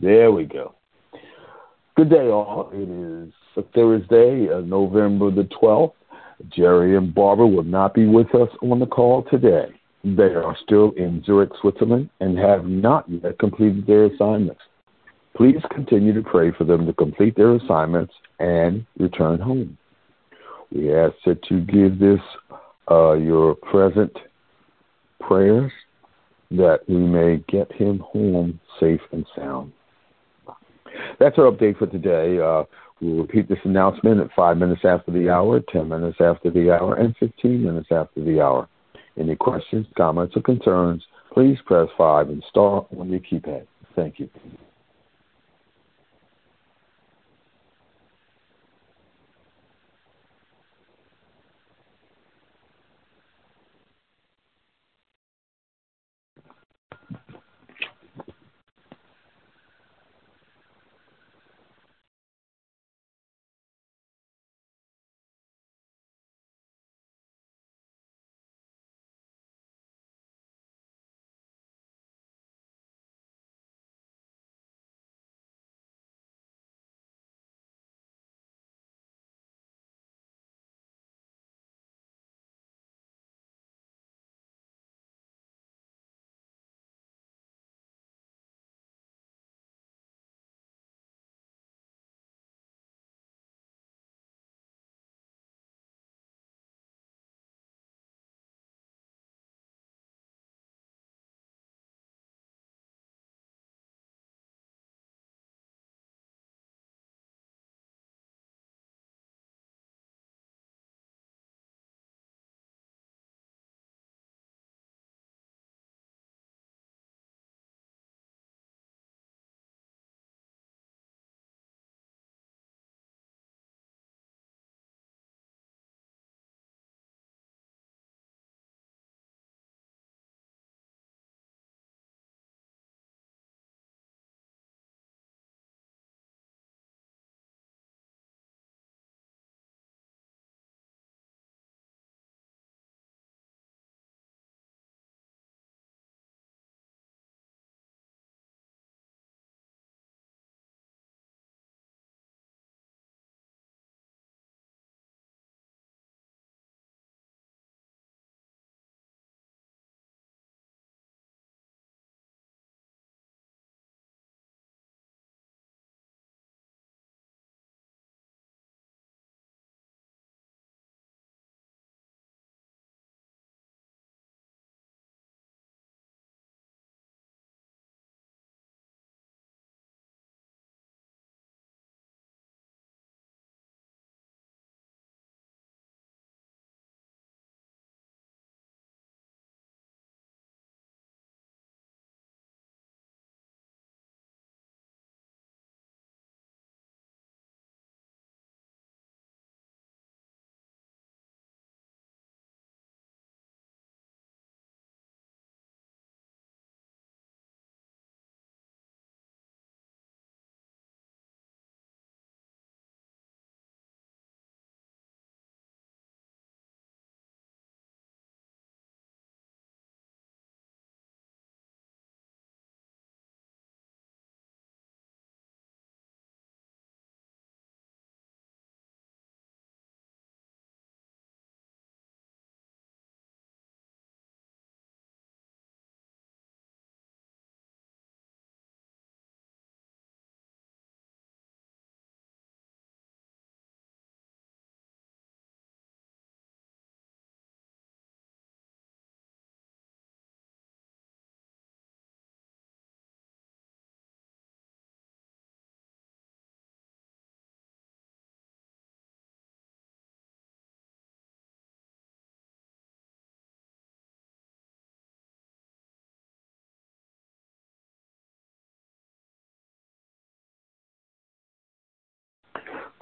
There we go. Good day, all. It is Thursday, uh, November the 12th. Jerry and Barbara will not be with us on the call today. They are still in Zurich, Switzerland, and have not yet completed their assignments. Please continue to pray for them to complete their assignments and return home. We ask that you give this uh, your present prayers that we may get him home safe and sound. That's our update for today. Uh, we'll repeat this announcement at 5 minutes after the hour, 10 minutes after the hour, and 15 minutes after the hour. Any questions, comments, or concerns, please press 5 and star on your keypad. Thank you.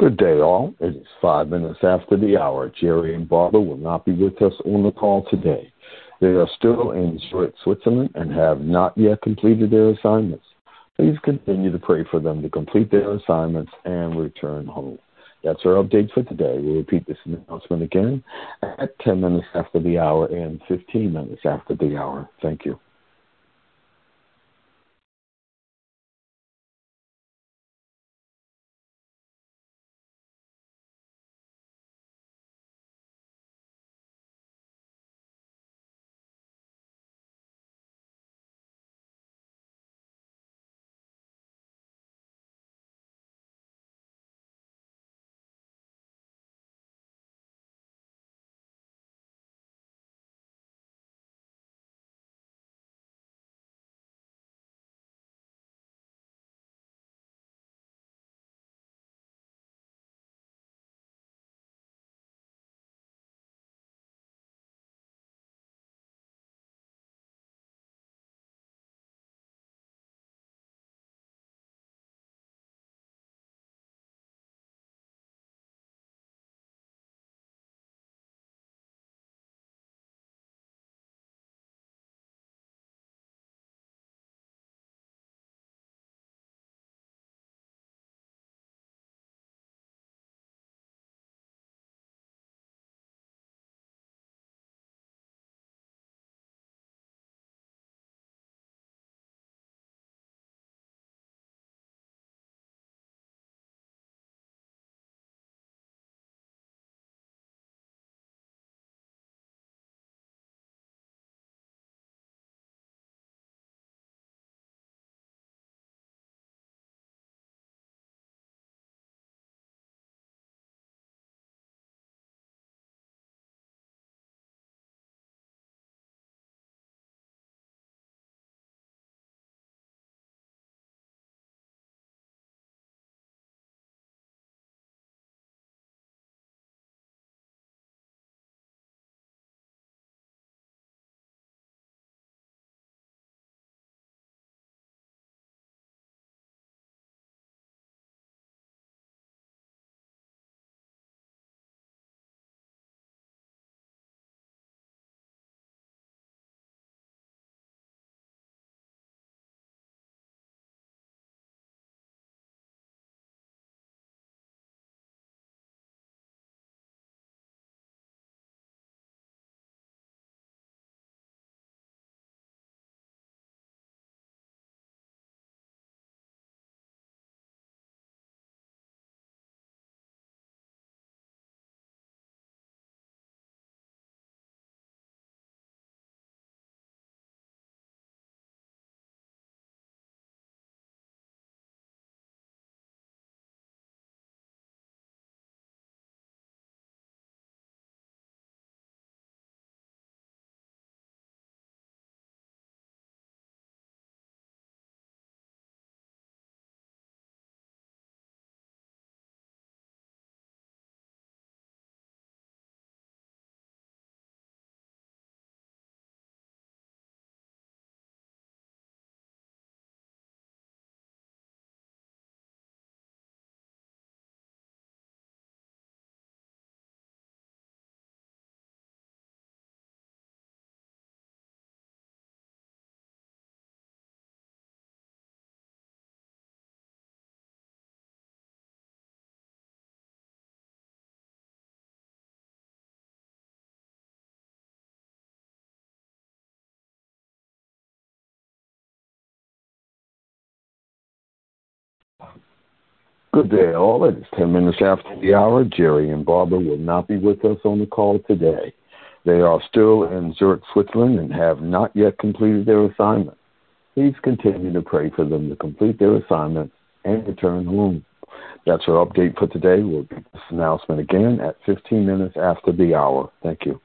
Good day, all. It is five minutes after the hour. Jerry and Barbara will not be with us on the call today. They are still in Zurich, Switzerland, and have not yet completed their assignments. Please continue to pray for them to complete their assignments and return home. That's our update for today. We'll repeat this announcement again at 10 minutes after the hour and 15 minutes after the hour. Thank you. Good day, all. It is 10 minutes after the hour. Jerry and Barbara will not be with us on the call today. They are still in Zurich, Switzerland, and have not yet completed their assignment. Please continue to pray for them to complete their assignment and return home. That's our update for today. We'll get this announcement again at 15 minutes after the hour. Thank you.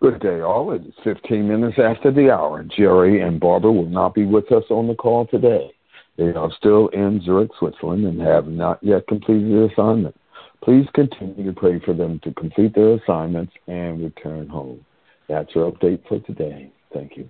Good day, all. It is 15 minutes after the hour. Jerry and Barbara will not be with us on the call today. They are still in Zurich, Switzerland, and have not yet completed their assignment. Please continue to pray for them to complete their assignments and return home. That's our update for today. Thank you.